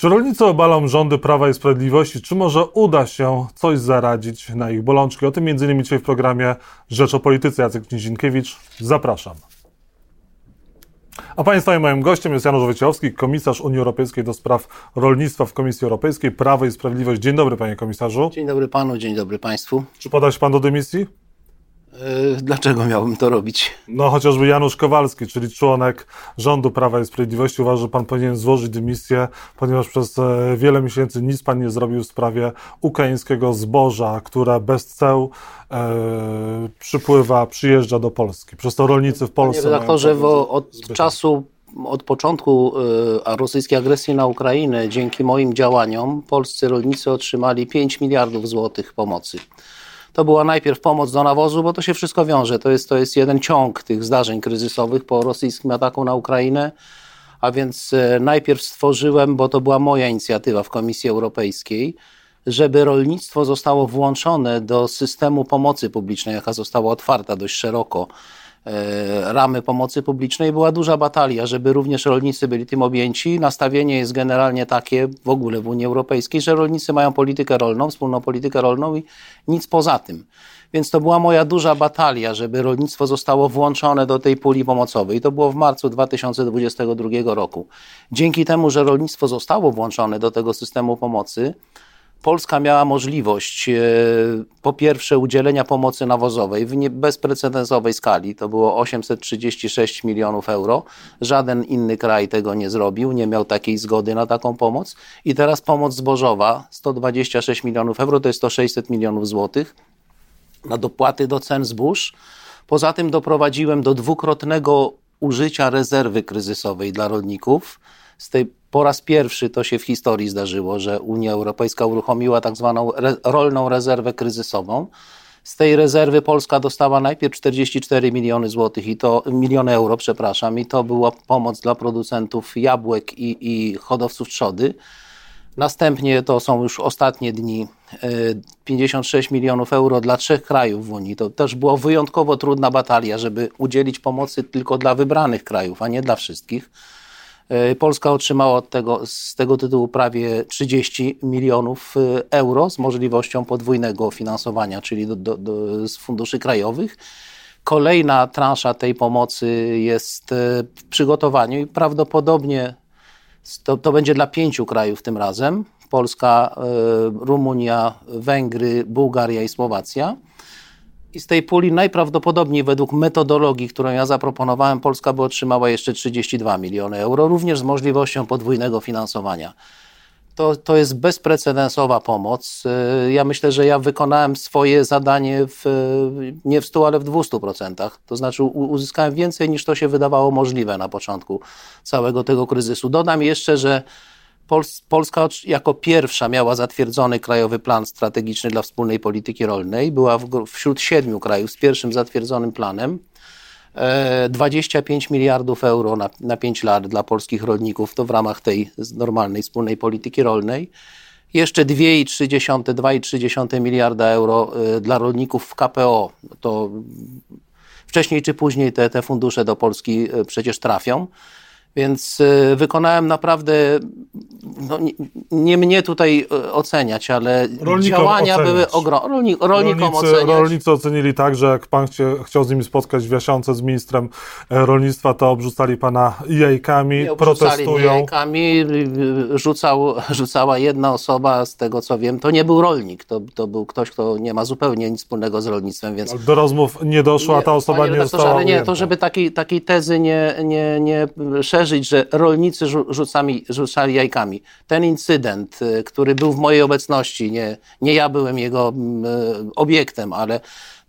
Czy rolnicy obalą rządy Prawa i Sprawiedliwości, czy może uda się coś zaradzić na ich bolączki? O tym m.in. dzisiaj w programie Rzecz o Polityce. Jacek Nizinkiewicz, zapraszam. A Państwa i moim gościem jest Janusz Wojciechowski, komisarz Unii Europejskiej do spraw rolnictwa w Komisji Europejskiej, Prawo i Sprawiedliwość. Dzień dobry, panie komisarzu. Dzień dobry panu, dzień dobry państwu. Czy poda się pan do dymisji? Yy, dlaczego miałbym to robić? No chociażby Janusz Kowalski, czyli członek rządu Prawa i Sprawiedliwości uważa, że pan powinien złożyć dymisję, ponieważ przez e, wiele miesięcy nic pan nie zrobił w sprawie ukraińskiego zboża, które bez ceł e, przypływa, przyjeżdża do Polski. Przez to rolnicy w Polsce. Panie redaktorze, od czasu od początku e, rosyjskiej agresji na Ukrainę, dzięki moim działaniom, polscy rolnicy otrzymali 5 miliardów złotych pomocy. To była najpierw pomoc do nawozu, bo to się wszystko wiąże. To jest, to jest jeden ciąg tych zdarzeń kryzysowych po rosyjskim ataku na Ukrainę. A więc e, najpierw stworzyłem, bo to była moja inicjatywa w Komisji Europejskiej, żeby rolnictwo zostało włączone do systemu pomocy publicznej, jaka została otwarta dość szeroko ramy pomocy publicznej była duża batalia, żeby również rolnicy byli tym objęci. Nastawienie jest generalnie takie w ogóle w Unii Europejskiej, że rolnicy mają politykę rolną, wspólną politykę rolną i nic poza tym. Więc to była moja duża batalia, żeby rolnictwo zostało włączone do tej puli pomocowej. I to było w marcu 2022 roku. Dzięki temu, że rolnictwo zostało włączone do tego systemu pomocy, Polska miała możliwość e, po pierwsze udzielenia pomocy nawozowej w bezprecedensowej skali, to było 836 milionów euro. Żaden inny kraj tego nie zrobił, nie miał takiej zgody na taką pomoc. I teraz pomoc zbożowa 126 milionów euro, to jest to 600 milionów złotych na dopłaty do cen zbóż. Poza tym doprowadziłem do dwukrotnego użycia rezerwy kryzysowej dla rolników. Z tej po raz pierwszy to się w historii zdarzyło, że Unia Europejska uruchomiła tak zwaną re rolną rezerwę kryzysową. Z tej rezerwy Polska dostała najpierw 44 miliony złotych i to miliony euro, przepraszam, i to była pomoc dla producentów jabłek i, i hodowców trzody. Następnie to są już ostatnie dni 56 e, milionów euro dla trzech krajów w Unii. To też była wyjątkowo trudna batalia, żeby udzielić pomocy tylko dla wybranych krajów, a nie dla wszystkich. E, Polska otrzymała od tego, z tego tytułu prawie 30 milionów e, euro z możliwością podwójnego finansowania, czyli do, do, do, z funduszy krajowych. Kolejna transza tej pomocy jest e, w przygotowaniu i prawdopodobnie to, to będzie dla pięciu krajów tym razem: Polska, Rumunia, Węgry, Bułgaria i Słowacja. I z tej puli najprawdopodobniej według metodologii, którą ja zaproponowałem, Polska by otrzymała jeszcze 32 miliony euro, również z możliwością podwójnego finansowania. To, to jest bezprecedensowa pomoc. Y, ja myślę, że ja wykonałem swoje zadanie w, nie w 100, ale w 200%. To znaczy uzyskałem więcej niż to się wydawało możliwe na początku całego tego kryzysu. Dodam jeszcze, że Polska jako pierwsza miała zatwierdzony krajowy plan strategiczny dla wspólnej polityki rolnej. Była wśród siedmiu krajów z pierwszym zatwierdzonym planem. 25 e, miliardów euro na, na 5 lat dla polskich rolników to w ramach tej normalnej wspólnej polityki rolnej. Jeszcze 2,3 miliarda euro e, dla rolników w KPO. To wcześniej czy później te, te fundusze do Polski e, przecież trafią. Więc y, wykonałem naprawdę, no, nie, nie, mnie tutaj y, oceniać, ale rolnikom działania oceniać. były ogromne. Rolni, rolnikom rolnicy, oceniać. rolnicy ocenili tak, że jak pan chcie, chciał z nimi spotkać w Jasiące z ministrem e, rolnictwa, to obrzucali pana jajkami, nie protestują. jajkami, rzucał, rzucała jedna osoba, z tego co wiem, to nie był rolnik, to, to był ktoś, kto nie ma zupełnie nic wspólnego z rolnictwem, więc... Do rozmów nie doszło, a ta osoba nie została Ale nie, to żeby takiej, takiej tezy nie, nie, nie szerzyć, że rolnicy rzucami, rzucali jajkami. Ten incydent, y, który był w mojej obecności, nie, nie ja byłem jego mm, y, obiektem, ale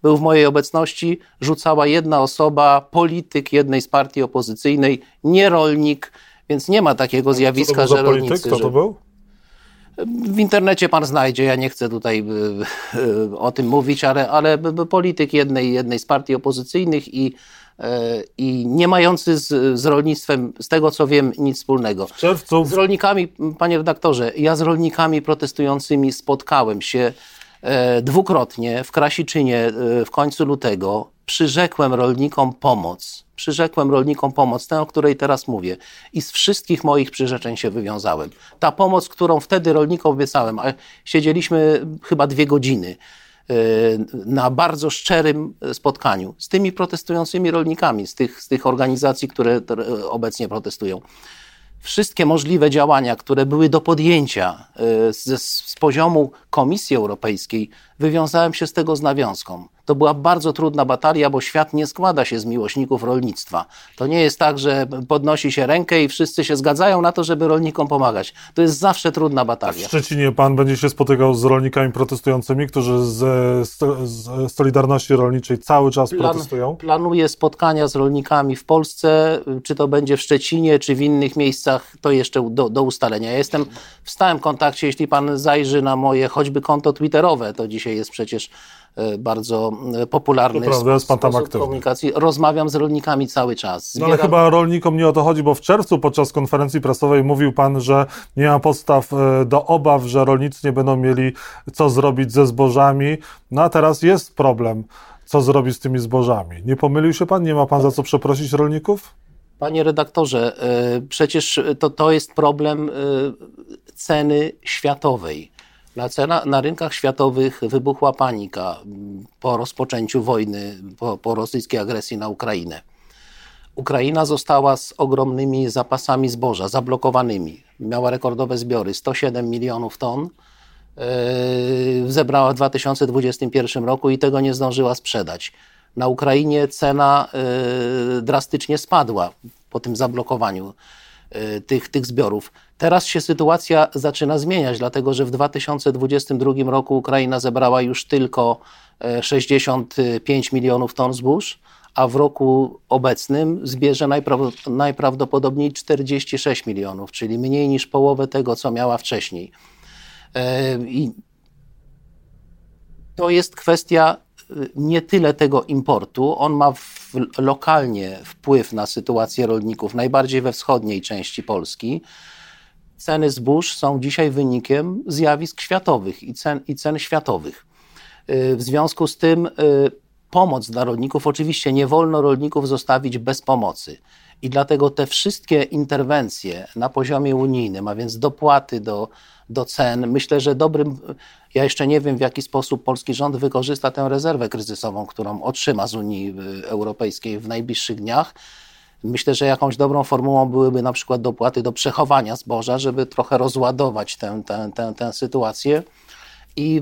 był w mojej obecności, rzucała jedna osoba, polityk jednej z partii opozycyjnej, nie rolnik, więc nie ma takiego zjawiska, że rolnicy... Polityk? Kto to był? W internecie pan znajdzie, ja nie chcę tutaj y, o tym mówić, ale, ale polityk jednej, jednej z partii opozycyjnych i i nie mający z, z, rolnictwem, z tego co wiem, nic wspólnego. W czerwcu... Z rolnikami, panie redaktorze, ja z rolnikami protestującymi spotkałem się e, dwukrotnie w Krasiczynie e, w końcu lutego przyrzekłem rolnikom pomoc. Przyrzekłem rolnikom pomoc, tę, o której teraz mówię. I z wszystkich moich przyrzeczeń się wywiązałem. Ta pomoc, którą wtedy rolnikom obiecałem, a siedzieliśmy chyba dwie godziny na bardzo szczerym spotkaniu z tymi protestującymi rolnikami, z tych, z tych organizacji, które obecnie protestują wszystkie możliwe działania, które były do podjęcia e, z, z, poziomu Komisji Europejskiej, wywiązałem się z tego z nawiązką. To była bardzo trudna batalia, bo świat nie składa się z miłośników rolnictwa. To nie jest tak, że podnosi się rękę i wszyscy się zgadzają na to, żeby rolnikom pomagać. To jest zawsze trudna batalia. W Szczecinie pan będzie się spotykał z rolnikami protestującymi, którzy z, z Solidarności Rolniczej cały czas Plan, protestują? Planuję spotkania z rolnikami w Polsce, czy to będzie w Szczecinie, czy w innych miejscach, to jeszcze do, do ustalenia. Ja jestem w stałym kontakcie, jeśli pan zajrzy na moje choćby konto twitterowe, to dzisiaj jest przecież E, bardzo e, popularny to prawda, jest pan aktywny. komunikacji. Rozmawiam z rolnikami cały czas. Zbieram... No ale chyba rolnikom nie o to chodzi, bo w czerwcu podczas konferencji prasowej mówił pan, że nie ma podstaw e, do obaw, że rolnicy nie będą mieli co zrobić ze zbożami. No a teraz jest problem, co zrobić z tymi zbożami. Nie pomylił się pan? Nie ma pan za co przeprosić rolników? Panie redaktorze, przecież to, to jest problem ceny światowej. Na, cena, na rynkach światowych wybuchła panika po rozpoczęciu wojny, po, po rosyjskiej agresji na Ukrainę. Ukraina została z ogromnymi zapasami zboża, zablokowanymi. Miała rekordowe zbiory 107 milionów ton. Yy, zebrała w 2021 roku i tego nie zdążyła sprzedać. Na Ukrainie cena yy, drastycznie spadła po tym zablokowaniu tych, tych zbiorów. Teraz się sytuacja zaczyna zmieniać, dlatego że w 2022 roku Ukraina zebrała już tylko 65 e, milionów ton zbóż, a w roku obecnym zbierze najprawdopodobniej 46 milionów, czyli mniej niż połowę tego, co miała wcześniej. E, I to jest kwestia nie tyle tego importu, on ma w, lokalnie wpływ na sytuację rolników, najbardziej we wschodniej części Polski ceny zbóż są dzisiaj wynikiem zjawisk światowych i cen, i cen światowych. Y, w związku z tym y, pomoc dla rolników, oczywiście nie wolno rolników zostawić bez pomocy. I dlatego te wszystkie interwencje na poziomie unijnym, a więc dopłaty do, do cen, myślę, że dobrym, ja jeszcze nie wiem w jaki sposób polski rząd wykorzysta tę rezerwę kryzysową, którą otrzyma z Unii Europejskiej w najbliższych dniach. Myślę, że jakąś dobrą formułą byłyby na przykład dopłaty do przechowania zboża, żeby trochę rozładować tę, tę, tę, tę sytuację. I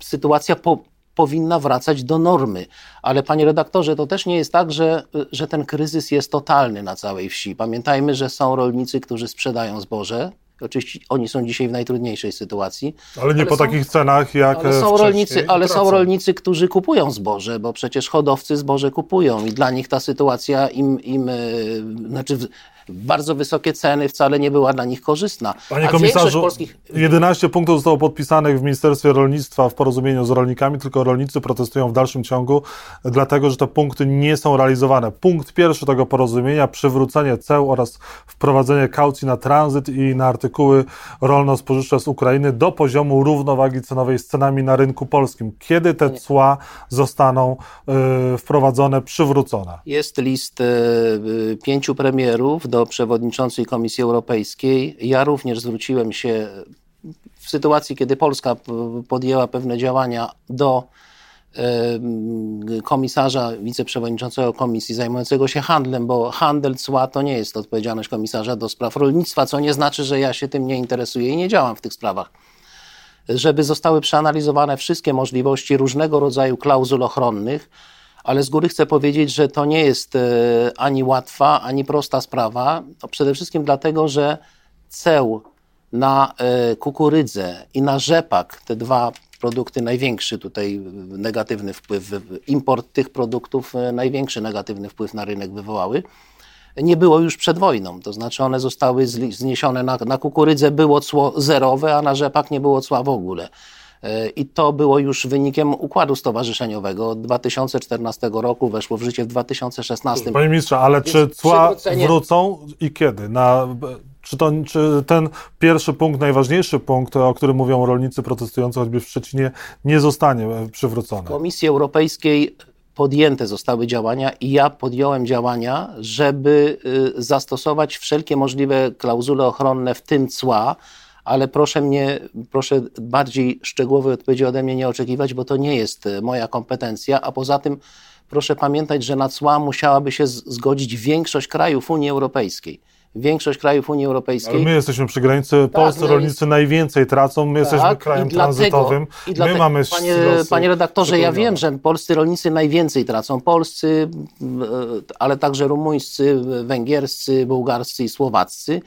sytuacja po, powinna wracać do normy. Ale panie redaktorze, to też nie jest tak, że, że ten kryzys jest totalny na całej wsi. Pamiętajmy, że są rolnicy, którzy sprzedają zboże, Oczywiście oni są dzisiaj w najtrudniejszej sytuacji. Ale nie ale po są, takich cenach jak ale są rolnicy, Ale są rolnicy, którzy kupują zboże, bo przecież hodowcy zboże kupują i dla nich ta sytuacja im, im e, znaczy bardzo wysokie ceny wcale nie była dla nich korzystna. Panie komisarzu, polskich... 11 punktów zostało podpisanych w Ministerstwie Rolnictwa w porozumieniu z rolnikami, tylko rolnicy protestują w dalszym ciągu, dlatego że te punkty nie są realizowane. Punkt pierwszy tego porozumienia, przywrócenie ceł oraz wprowadzenie kaucji na tranzyt i na artykuły rolno-spożywcze z Ukrainy do poziomu równowagi cenowej z cenami na rynku polskim. Kiedy te cła zostaną y, wprowadzone, przywrócone? Jest list y, pięciu premierów do przewodniczącej Komisji Europejskiej. Ja również zwróciłem się w sytuacji, kiedy Polska podjęła pewne działania do komisarza, wiceprzewodniczącego komisji zajmującego się handlem, bo handel cła to nie jest odpowiedzialność komisarza do spraw rolnictwa, co nie znaczy, że ja się tym nie interesuję i nie działam w tych sprawach. Żeby zostały przeanalizowane wszystkie możliwości różnego rodzaju klauzul ochronnych, ale z góry chcę powiedzieć, że to nie jest e, ani łatwa, ani prosta sprawa. To przede wszystkim dlatego, że ceł na e, kukurydzę i na rzepak, te dwa produkty największy tutaj negatywny wpływ, import tych produktów e, największy negatywny wpływ na rynek wywołały, nie było już przed wojną. To znaczy one zostały zniesione na, na kukurydzę, było cło zerowe, a na rzepak nie było cła w ogóle. E, I to było już wynikiem układu stowarzyszeniowego. Od 2014 roku weszło w życie w 2016. Panie ministrze, ale czy cła przywrócenie... wrócą i kiedy? Na, czy, to, czy ten pierwszy punkt, najważniejszy punkt, o którym mówią rolnicy protestujący choćby w Szczecinie, nie zostanie przywrócony? W Komisji Europejskiej podjęte zostały działania i ja podjąłem działania, żeby y, zastosować wszelkie możliwe klauzule ochronne, w tym cła, ale proszę mnie, proszę bardziej szczegółowej odpowiedzi ode mnie nie oczekiwać, bo to nie jest y, moja kompetencja, a poza tym proszę pamiętać, że na cła musiałaby się zgodzić większość krajów Unii Europejskiej. Większość krajów Unii Europejskiej. Ale my jesteśmy przy granicy, tak, polscy rolnicy najwięcej tracą, my tak, jesteśmy krajem i dlatego, tranzytowym, i dlatego, my mamy panie, panie redaktorze, ja wiem, że polscy rolnicy najwięcej tracą, polscy, ale także rumuńscy, węgierscy, bułgarscy i słowaccy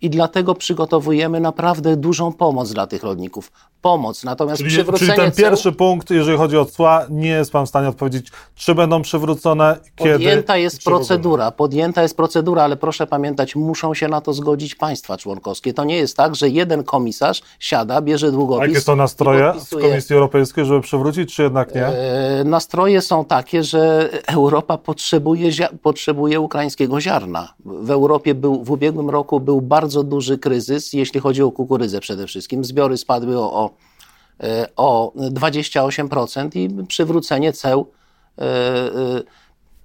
i dlatego przygotowujemy naprawdę dużą pomoc dla tych rolników. Pomoc, natomiast czyli, przywrócenie Czyli ten pierwszy punkt, jeżeli chodzi o cła, nie jest Pan w stanie odpowiedzieć, czy będą przywrócone, kiedy? Podjęta jest procedura, podjęta jest procedura, ale proszę pamiętać, muszą się na to zgodzić państwa członkowskie. To nie jest tak, że jeden komisarz siada, bierze długopis jakie są nastroje w Komisji Europejskiej, żeby przywrócić, czy jednak nie? E, nastroje są takie, że Europa potrzebuje, potrzebuje ukraińskiego ziarna. W Europie był, w ubiegłym roku był bardzo bardzo duży kryzys, jeśli chodzi o kukurydzę przede wszystkim. Zbiory spadły o, o, e, o 28% i przywrócenie ceł. E, e,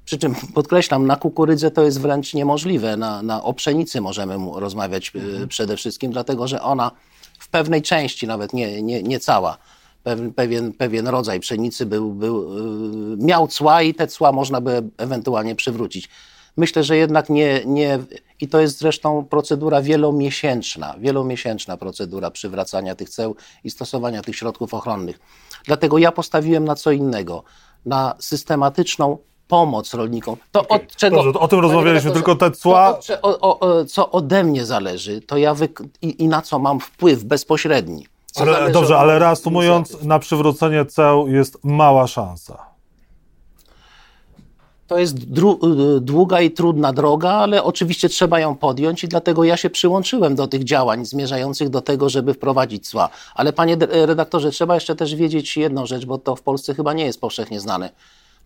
przy czym podkreślam, na kukurydzę to jest wręcz niemożliwe. Na, na o pszenicy możemy rozmawiać mhm. przede wszystkim, dlatego że ona w pewnej części, nawet nie, nie, nie cała, pewien, pewien, pewien rodzaj pszenicy był, był, miał cła i te cła można by ewentualnie przywrócić. Myślę, że jednak nie, nie i to jest zresztą procedura wielomiesięczna, wielomiesięczna procedura przywracania tych ceł i stosowania tych środków ochronnych. Dlatego ja postawiłem na co innego, na systematyczną pomoc rolnikom. To okay. od czego. Dobrze, o tym rozmawialiśmy, tylko te cła. O, o, co ode mnie zależy, to ja wy... I, i, na co mam wpływ bezpośredni. Ale, dobrze, ale reasumując, na przywrócenie ceł jest mała szansa. To jest długa i trudna droga, ale oczywiście trzeba ją podjąć i dlatego ja się przyłączyłem do tych działań zmierzających do tego, żeby wprowadzić cła. Ale panie redaktorze, trzeba jeszcze też wiedzieć jedną rzecz, bo to w Polsce chyba nie jest powszechnie znane.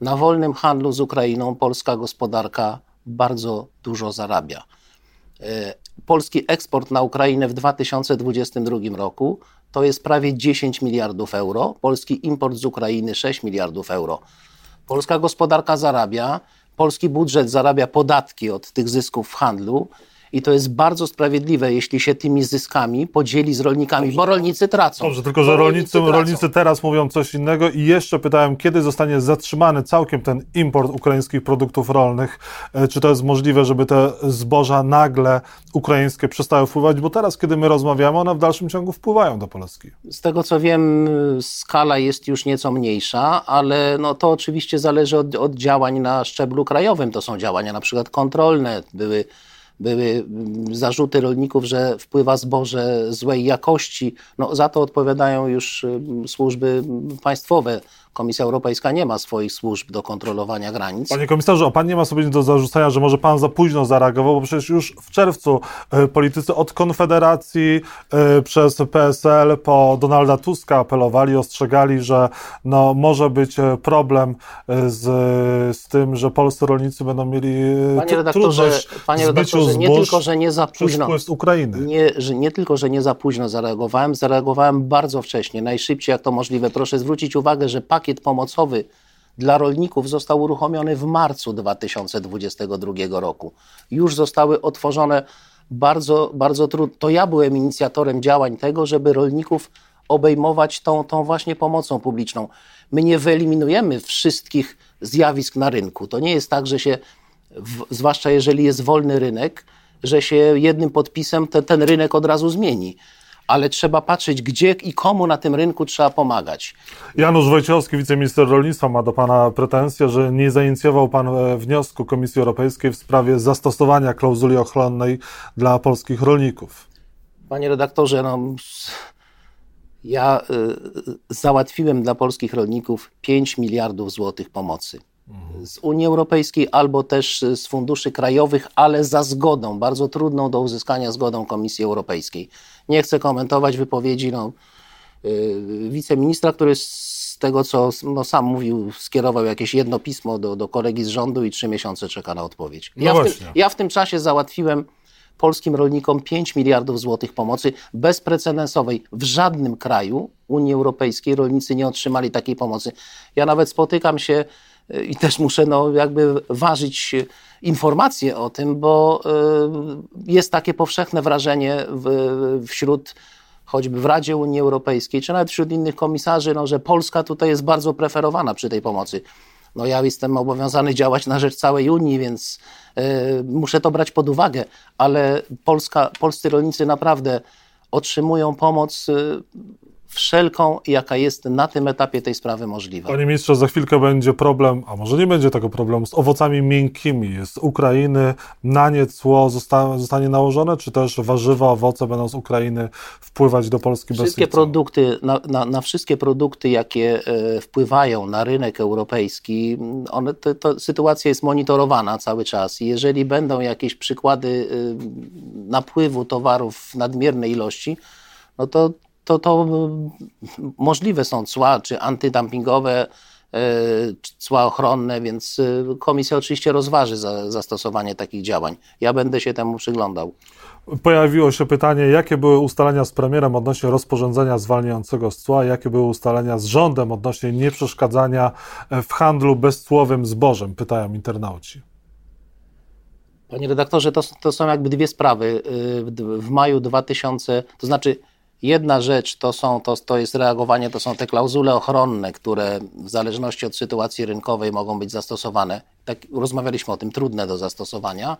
Na wolnym handlu z Ukrainą polska gospodarka bardzo dużo zarabia. E, polski eksport na Ukrainę w 2022 roku to jest prawie 10 miliardów euro, polski import z Ukrainy 6 miliardów euro. Polska gospodarka zarabia, polski budżet zarabia podatki od tych zysków w handlu i to jest bardzo sprawiedliwe, jeśli się tymi zyskami podzieli z rolnikami, bo rolnicy tracą. Dobrze, tylko że rolnicy, rolnicy teraz mówią coś innego i jeszcze pytałem, kiedy zostanie zatrzymany całkiem ten import ukraińskich produktów rolnych? E, czy to jest możliwe, żeby te zboża nagle ukraińskie przestały wpływać? Bo teraz, kiedy my rozmawiamy, one w dalszym ciągu wpływają do Polski. Z tego co wiem, skala jest już nieco mniejsza, ale no to oczywiście zależy od, od działań na szczeblu krajowym. To są działania na przykład kontrolne, były były zarzuty rolników, że wpływa zboże złej jakości. No, za to odpowiadają już służby państwowe. Komisja Europejska nie ma swoich służb do kontrolowania granic. Panie komisarzu, a pan nie ma sobie nic do zarzucenia, że może pan za późno zareagował, bo przecież już w czerwcu e, politycy od Konfederacji e, przez PSL po Donalda Tuska apelowali, ostrzegali, że no, może być e, problem z, z tym, że polscy rolnicy będą mieli panie redaktorze, panie redaktorze, nie tylko, że nie za późno. z Ukrainy. Nie, że, nie tylko, że nie za późno zareagowałem, zareagowałem bardzo wcześnie, najszybciej jak to możliwe. Proszę zwrócić uwagę, że pakiet pomocowy dla rolników został uruchomiony w marcu 2022 roku. Już zostały otworzone bardzo, bardzo trudno. To ja byłem inicjatorem działań tego, żeby rolników obejmować tą, tą właśnie pomocą publiczną. My nie wyeliminujemy wszystkich zjawisk na rynku. To nie jest tak, że się, zwłaszcza jeżeli jest wolny rynek, że się jednym podpisem te, ten rynek od razu zmieni ale trzeba patrzeć, gdzie i komu na tym rynku trzeba pomagać. Janusz Wojciechowski, wiceminister rolnictwa, ma do Pana pretensje, że nie zainicjował Pan e, wniosku Komisji Europejskiej w sprawie zastosowania klauzuli ochronnej dla polskich rolników. Panie redaktorze, no, ja y, załatwiłem dla polskich rolników 5 miliardów złotych pomocy z Unii Europejskiej albo też z funduszy krajowych, ale za zgodą, bardzo trudną do uzyskania zgodą Komisji Europejskiej. Nie chcę komentować wypowiedzi no, yy, wiceministra, który z tego, co no, sam mówił, skierował jakieś jedno pismo do, do kolegi z rządu i trzy miesiące czeka na odpowiedź. No ja, w tym, ja w tym czasie załatwiłem polskim rolnikom 5 miliardów złotych pomocy bezprecedensowej. W żadnym kraju Unii Europejskiej rolnicy nie otrzymali takiej pomocy. Ja nawet spotykam się i też muszę no, jakby ważyć informacje o tym, bo jest takie powszechne wrażenie w, wśród choćby w Radzie Unii Europejskiej, czy nawet wśród innych komisarzy, no, że Polska tutaj jest bardzo preferowana przy tej pomocy. No ja jestem obowiązany działać na rzecz całej Unii, więc y, muszę to brać pod uwagę, ale Polska, polscy rolnicy naprawdę otrzymują pomoc y, wszelką, jaka jest na tym etapie tej sprawy możliwa. Panie ministrze, za chwilkę będzie problem, a może nie będzie tego problemu, z owocami miękkimi. Z Ukrainy na nie cło zosta zostanie nałożone, czy też warzywa, owoce będą z Ukrainy wpływać do Polski wszystkie bez produkty, na, na, na, wszystkie produkty, jakie e, wpływają na rynek europejski, one, to, to, sytuacja jest monitorowana cały czas. Jeżeli będą jakieś przykłady e, napływu towarów w nadmiernej ilości, no to to, to możliwe są cła, czy antydumpingowe, e, cła ochronne, więc e, komisja oczywiście rozważy za, zastosowanie takich działań. Ja będę się temu przyglądał. Pojawiło się pytanie, jakie były ustalenia z premierem odnośnie rozporządzenia zwalniającego z cła, jakie były ustalenia z rządem odnośnie nieprzeszkadzania w handlu bezcłowym zbożem, pytają internauci. Panie redaktorze, to, to są jakby dwie sprawy. W, w maju 2000, to znaczy Jedna rzecz to, są, to, to jest reagowanie, to są te klauzule ochronne, które w zależności od sytuacji rynkowej mogą być zastosowane. Tak, rozmawialiśmy o tym, trudne do zastosowania.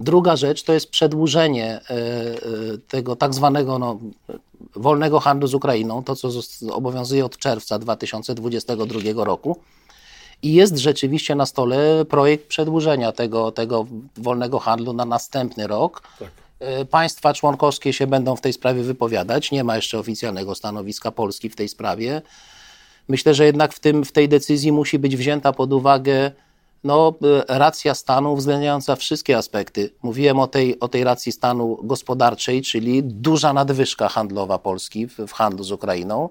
Druga rzecz to jest przedłużenie e, e, tego tak zwanego no, wolnego handlu z Ukrainą, to co obowiązuje od czerwca 2022 roku. I jest rzeczywiście na stole projekt przedłużenia tego, tego wolnego handlu na następny rok. Tak. E, państwa członkowskie się będą w tej sprawie wypowiadać. Nie ma jeszcze oficjalnego stanowiska Polski w tej sprawie. Myślę, że jednak w, tym, w tej decyzji musi być wzięta pod uwagę no, e, racja stanu uwzględniająca wszystkie aspekty. Mówiłem o tej, o tej racji stanu gospodarczej, czyli duża nadwyżka handlowa Polski w, w handlu z Ukrainą.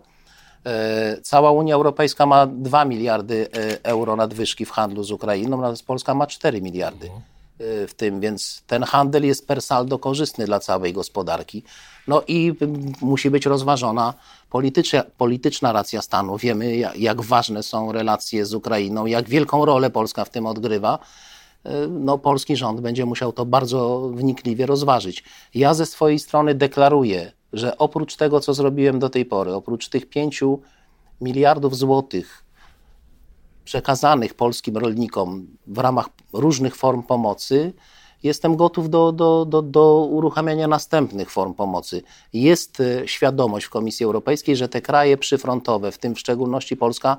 E, cała Unia Europejska ma 2 miliardy euro nadwyżki w handlu z Ukrainą, natomiast Polska ma 4 miliardy. Mhm. Y, w tym, więc ten handel jest per saldo korzystny dla całej gospodarki. No i musi być rozważona polityczna, polityczna racja stanu. Wiemy, jak ważne są relacje z Ukrainą, jak wielką rolę Polska w tym odgrywa. Y, no, polski rząd będzie musiał to bardzo wnikliwie rozważyć. Ja ze swojej strony deklaruję, że oprócz tego, co zrobiłem do tej pory, oprócz tych pięciu miliardów złotych, przekazanych polskim rolnikom w ramach różnych form pomocy, jestem gotów do, do, do, do uruchamiania następnych form pomocy. Jest e, świadomość w Komisji Europejskiej, że te kraje przyfrontowe, w tym w szczególności Polska,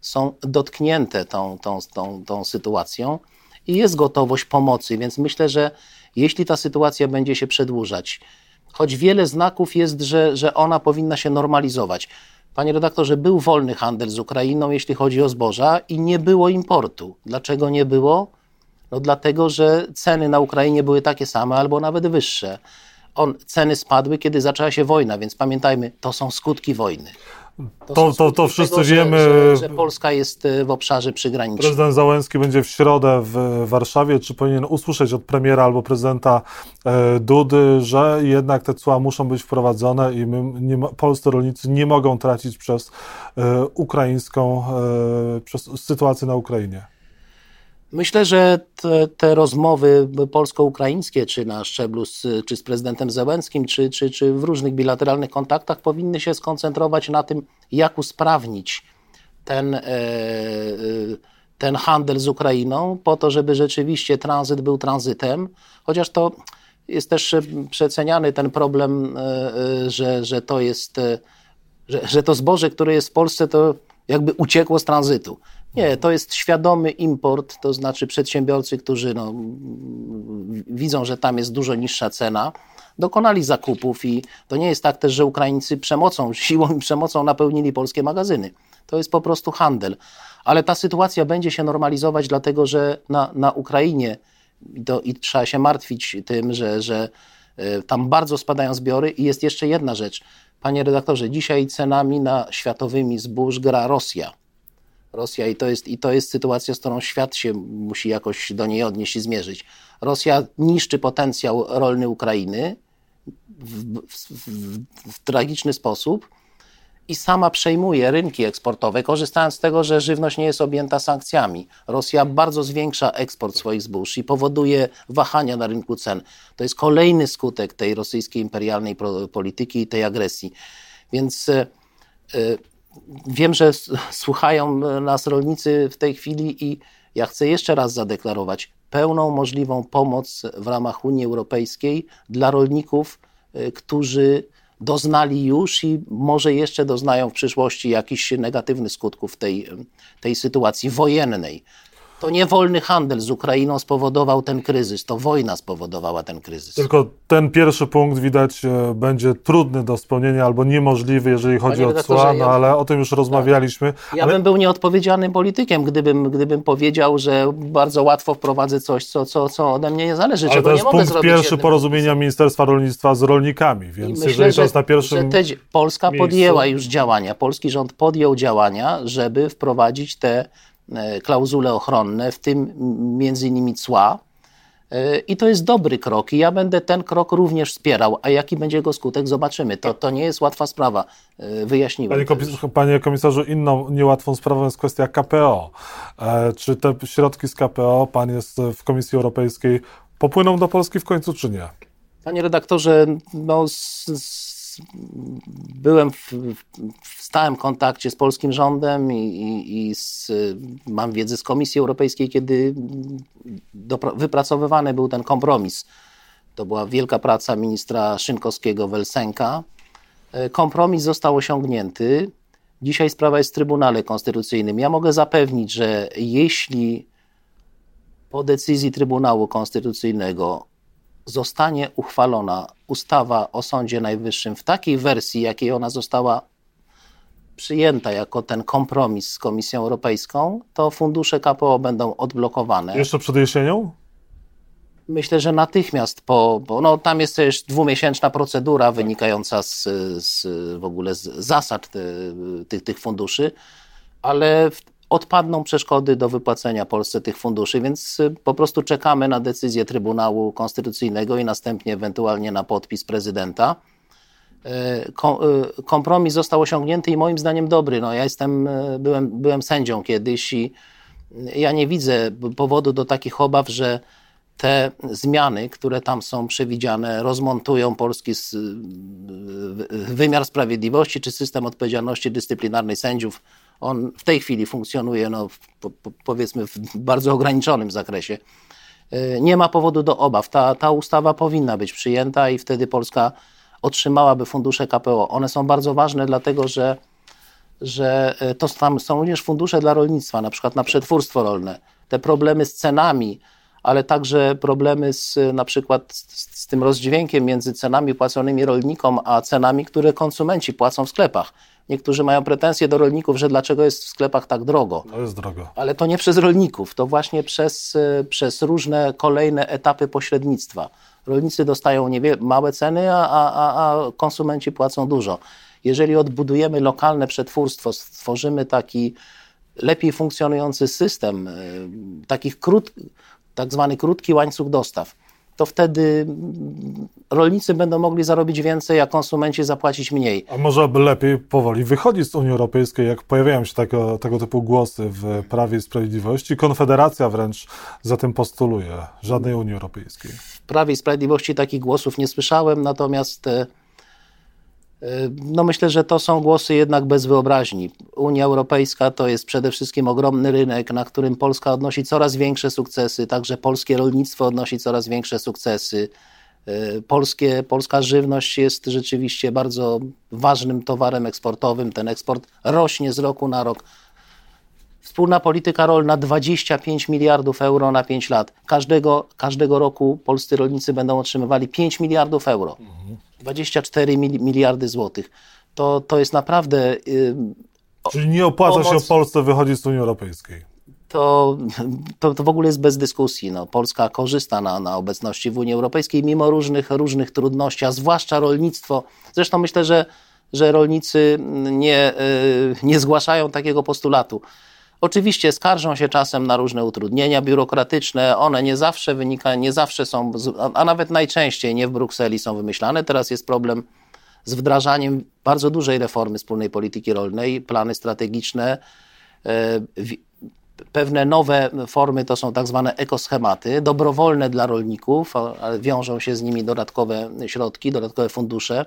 są dotknięte tą, tą, tą, tą sytuacją i jest gotowość pomocy, więc myślę, że jeśli ta sytuacja będzie się przedłużać, choć wiele znaków jest, że, że ona powinna się normalizować. Panie redaktorze, był wolny handel z Ukrainą, jeśli chodzi o zboża, i nie było importu. Dlaczego nie było? No dlatego, że ceny na Ukrainie były takie same albo nawet wyższe. On, ceny spadły, kiedy zaczęła się wojna, więc pamiętajmy, to są skutki wojny. To, to, to, to wszyscy tego, wiemy. Że, że, Polska jest e, w obszarze przygranicznym. Prezydent Załęski będzie w środę w Warszawie. Czy powinien usłyszeć od premiera albo prezydenta e, Dudy, że jednak te cła muszą być wprowadzone i my, nie, polscy rolnicy nie mogą tracić przez e, ukraińską, przez sytuację na Ukrainie? Myślę, że te, te, rozmowy polsko-ukraińskie, czy na szczeblu z, czy z prezydentem Zełenskim, czy, czy, czy w różnych bilateralnych kontaktach, powinny się skoncentrować na tym, jak usprawnić ten, e, e, ten handel z Ukrainą, po to, żeby rzeczywiście tranzyt był tranzytem, chociaż to jest też przeceniany ten problem, e, że, że to jest, że, że to zboże, które jest w Polsce, to jakby uciekło z tranzytu. Nie, to jest świadomy import, to znaczy przedsiębiorcy, którzy no, widzą, że tam jest dużo niższa cena, dokonali zakupów i to nie jest tak też, że Ukraińcy przemocą, siłą i przemocą napełnili polskie magazyny. To jest po prostu handel. Ale ta sytuacja będzie się normalizować, dlatego że na, na Ukrainie to, i trzeba się martwić tym, że, że e, tam bardzo spadają zbiory i jest jeszcze jedna rzecz. Panie redaktorze, dzisiaj cenami na światowymi zbóż gra Rosja Rosja i to, jest, i to jest sytuacja, z którą świat się musi jakoś do niej odnieść i zmierzyć. Rosja niszczy potencjał rolny Ukrainy w, w, w, w tragiczny sposób i sama przejmuje rynki eksportowe, korzystając z tego, że żywność nie jest objęta sankcjami. Rosja bardzo zwiększa eksport swoich zbóż i powoduje wahania na rynku cen. To jest kolejny skutek tej rosyjskiej imperialnej polityki i tej agresji. Więc e, wiem, że słuchają nas rolnicy w tej chwili i ja chcę jeszcze raz zadeklarować pełną możliwą pomoc w ramach Unii Europejskiej dla rolników, e, którzy doznali już i może jeszcze doznają w przyszłości jakichś negatywnych skutków tej, tej sytuacji wojennej. To nie wolny handel z Ukrainą spowodował ten kryzys, to wojna spowodowała ten kryzys. Tylko ten pierwszy punkt widać e, będzie trudny do spełnienia albo niemożliwy, jeżeli chodzi o cła, no, ja... ale o tym już rozmawialiśmy. Ja ale... bym był nieodpowiedzialnym politykiem, gdybym, gdybym powiedział, że bardzo łatwo wprowadzę coś, co, co, co ode mnie nie zależy, ale to jest punkt pierwszy porozumienia Ministerstwa Rolnictwa z rolnikami, więc myślę, jeżeli to jest na pierwszym że te, Polska miejscu... podjęła już działania, polski rząd podjął działania, żeby wprowadzić te klauzule ochronne, w tym między innymi cła. E, I to jest dobry krok i ja będę ten krok również wspierał, a jaki będzie jego skutek, zobaczymy. To, to nie jest łatwa sprawa, e, wyjaśniłem. Panie, panie komisarzu, inną niełatwą sprawą jest kwestia KPO. Czy te środki z KPO, pan jest w Komisji Europejskiej, popłyną do Polski w końcu, czy nie? Panie redaktorze, no, z, z byłem w, w, stałym kontakcie z polskim rządem i, i, i z, mam wiedzę z Komisji Europejskiej, kiedy do, wypracowywany był ten kompromis. To była wielka praca ministra Szynkowskiego Welsenka. Kompromis został osiągnięty. Dzisiaj sprawa jest w Trybunale Konstytucyjnym. Ja mogę zapewnić, że jeśli po decyzji Trybunału Konstytucyjnego zostanie uchwalona ustawa o Sądzie Najwyższym w takiej wersji, jakiej ona została przyjęta jako ten kompromis z Komisją Europejską, to fundusze KPO będą odblokowane. Jeszcze przed jesienią? Myślę, że natychmiast po, bo no, tam jest też dwumiesięczna procedura wynikająca z, z w ogóle z zasad te, tych, tych funduszy, ale odpadną przeszkody do wypłacenia Polsce tych funduszy, więc y, po prostu czekamy na decyzję Trybunału Konstytucyjnego i następnie ewentualnie na podpis prezydenta. Y, y, kompromis został osiągnięty i moim zdaniem dobry. No, ja jestem, byłem, byłem sędzią kiedyś i ja nie widzę powodu do takich obaw, że te zmiany, które tam są przewidziane, rozmontują polski wymiar sprawiedliwości czy system odpowiedzialności dyscyplinarnej sędziów on w tej chwili funkcjonuje, no, po, po, powiedzmy, w bardzo ograniczonym zakresie. E, nie ma powodu do obaw. Ta, ta ustawa powinna być przyjęta i wtedy Polska otrzymałaby fundusze KPO. One są bardzo ważne, dlatego że, że e, to tam są również fundusze dla rolnictwa, na przykład na przetwórstwo rolne. Te problemy z cenami, ale także problemy z, na przykład z, z tym rozdźwiękiem między cenami płaconymi rolnikom, a cenami, które konsumenci płacą w sklepach Niektórzy mają pretensje do rolników, że dlaczego jest w sklepach tak drogo. To jest drogo. Ale to nie przez rolników, to właśnie przez, e, przez różne kolejne etapy pośrednictwa. Rolnicy dostają niewiele, małe ceny, a, a, a konsumenci płacą dużo. Jeżeli odbudujemy lokalne przetwórstwo, stworzymy taki lepiej funkcjonujący system, e, takich krót, tak zwany krótki łańcuch dostaw, to wtedy rolnicy będą mogli zarobić więcej, a konsumenci zapłacić mniej. A może by lepiej powoli wychodzić z Unii Europejskiej, jak pojawiają się tego, tego typu głosy w Prawie i Sprawiedliwości. Konfederacja wręcz za tym postuluje, żadnej Unii Europejskiej. W Prawie i Sprawiedliwości takich głosów nie słyszałem, natomiast e, no myślę, że to są głosy jednak bez wyobraźni. Unia Europejska to jest przede wszystkim ogromny rynek, na którym Polska odnosi coraz większe sukcesy, także polskie rolnictwo odnosi coraz większe sukcesy. E, polskie, polska żywność jest rzeczywiście bardzo ważnym towarem eksportowym. Ten eksport rośnie z roku na rok. Wspólna polityka rolna 25 miliardów euro na 5 lat. Każdego, każdego roku polscy rolnicy będą otrzymywali 5 miliardów euro. 24 miliardy złotych. To, to jest naprawdę. Yy, Czyli nie opłaca pomoc, się Polsce wychodzić z Unii Europejskiej. To, to, to w ogóle jest bez dyskusji. No, Polska korzysta na, na obecności w Unii Europejskiej mimo różnych, różnych trudności, a zwłaszcza rolnictwo. Zresztą myślę, że, że rolnicy nie, yy, nie zgłaszają takiego postulatu. Oczywiście skarżą się czasem na różne utrudnienia biurokratyczne, one nie zawsze wynikają, nie zawsze są, a nawet najczęściej nie w Brukseli są wymyślane. Teraz jest problem z wdrażaniem bardzo dużej reformy wspólnej polityki rolnej, plany strategiczne, e, pewne nowe formy to są tak zwane ekoschematy, dobrowolne dla rolników, ale wiążą się z nimi dodatkowe środki, dodatkowe fundusze.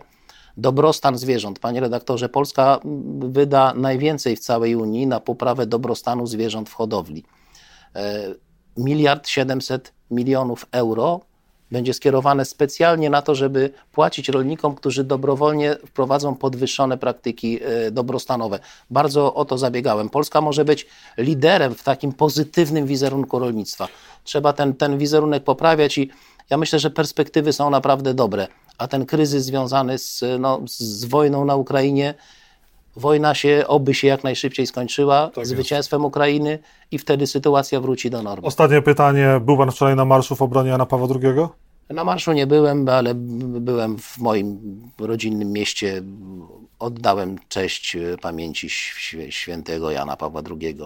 Dobrostan zwierząt. Panie redaktorze, Polska wyda najwięcej w całej Unii na poprawę dobrostanu zwierząt w hodowli. E, miliard siedemset milionów euro będzie skierowane specjalnie na to, żeby płacić rolnikom, którzy dobrowolnie wprowadzą podwyższone praktyki e, dobrostanowe. Bardzo o to zabiegałem. Polska może być liderem w takim pozytywnym wizerunku rolnictwa. Trzeba ten, ten wizerunek poprawiać i ja myślę, że perspektywy są naprawdę dobre. A ten kryzys związany z, no, z wojną na Ukrainie, wojna się, oby się jak najszybciej skończyła tak zwycięstwem jest. Ukrainy i wtedy sytuacja wróci do normy. Ostatnie pytanie. Był Pan wczoraj na marszu w obronie Jana Pawła II? Na marszu nie byłem, ale byłem w moim rodzinnym mieście. Oddałem cześć pamięci świętego Jana Pawła II.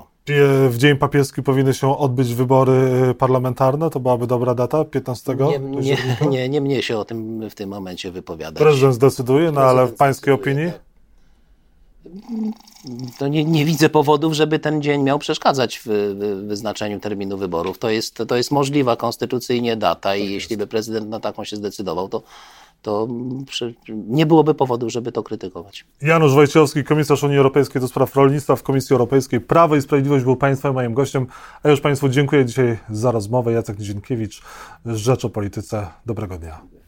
W dzień papieski powinny się odbyć wybory parlamentarne? To byłaby dobra data, 15? Nie, nie, nie, nie mnie się o tym w tym momencie wypowiadać. Prezydent zdecyduje, no ale w pańskiej opinii? Tak to nie, nie, widzę powodów, żeby ten dzień miał przeszkadzać w, w wyznaczeniu terminu wyborów. To jest, to jest możliwa konstytucyjnie data i tak jeśli by prezydent na taką się zdecydował, to, to nie byłoby powodu, żeby to krytykować. Janusz Wojciechowski, komisarz Unii Europejskiej do spraw rolnictwa w Komisji Europejskiej. Prawo i Sprawiedliwość był Państwa moim gościem. A już Państwu dziękuję dzisiaj za rozmowę. Jacek Nizienkiewicz, Rzecz o Polityce. Dobrego dnia.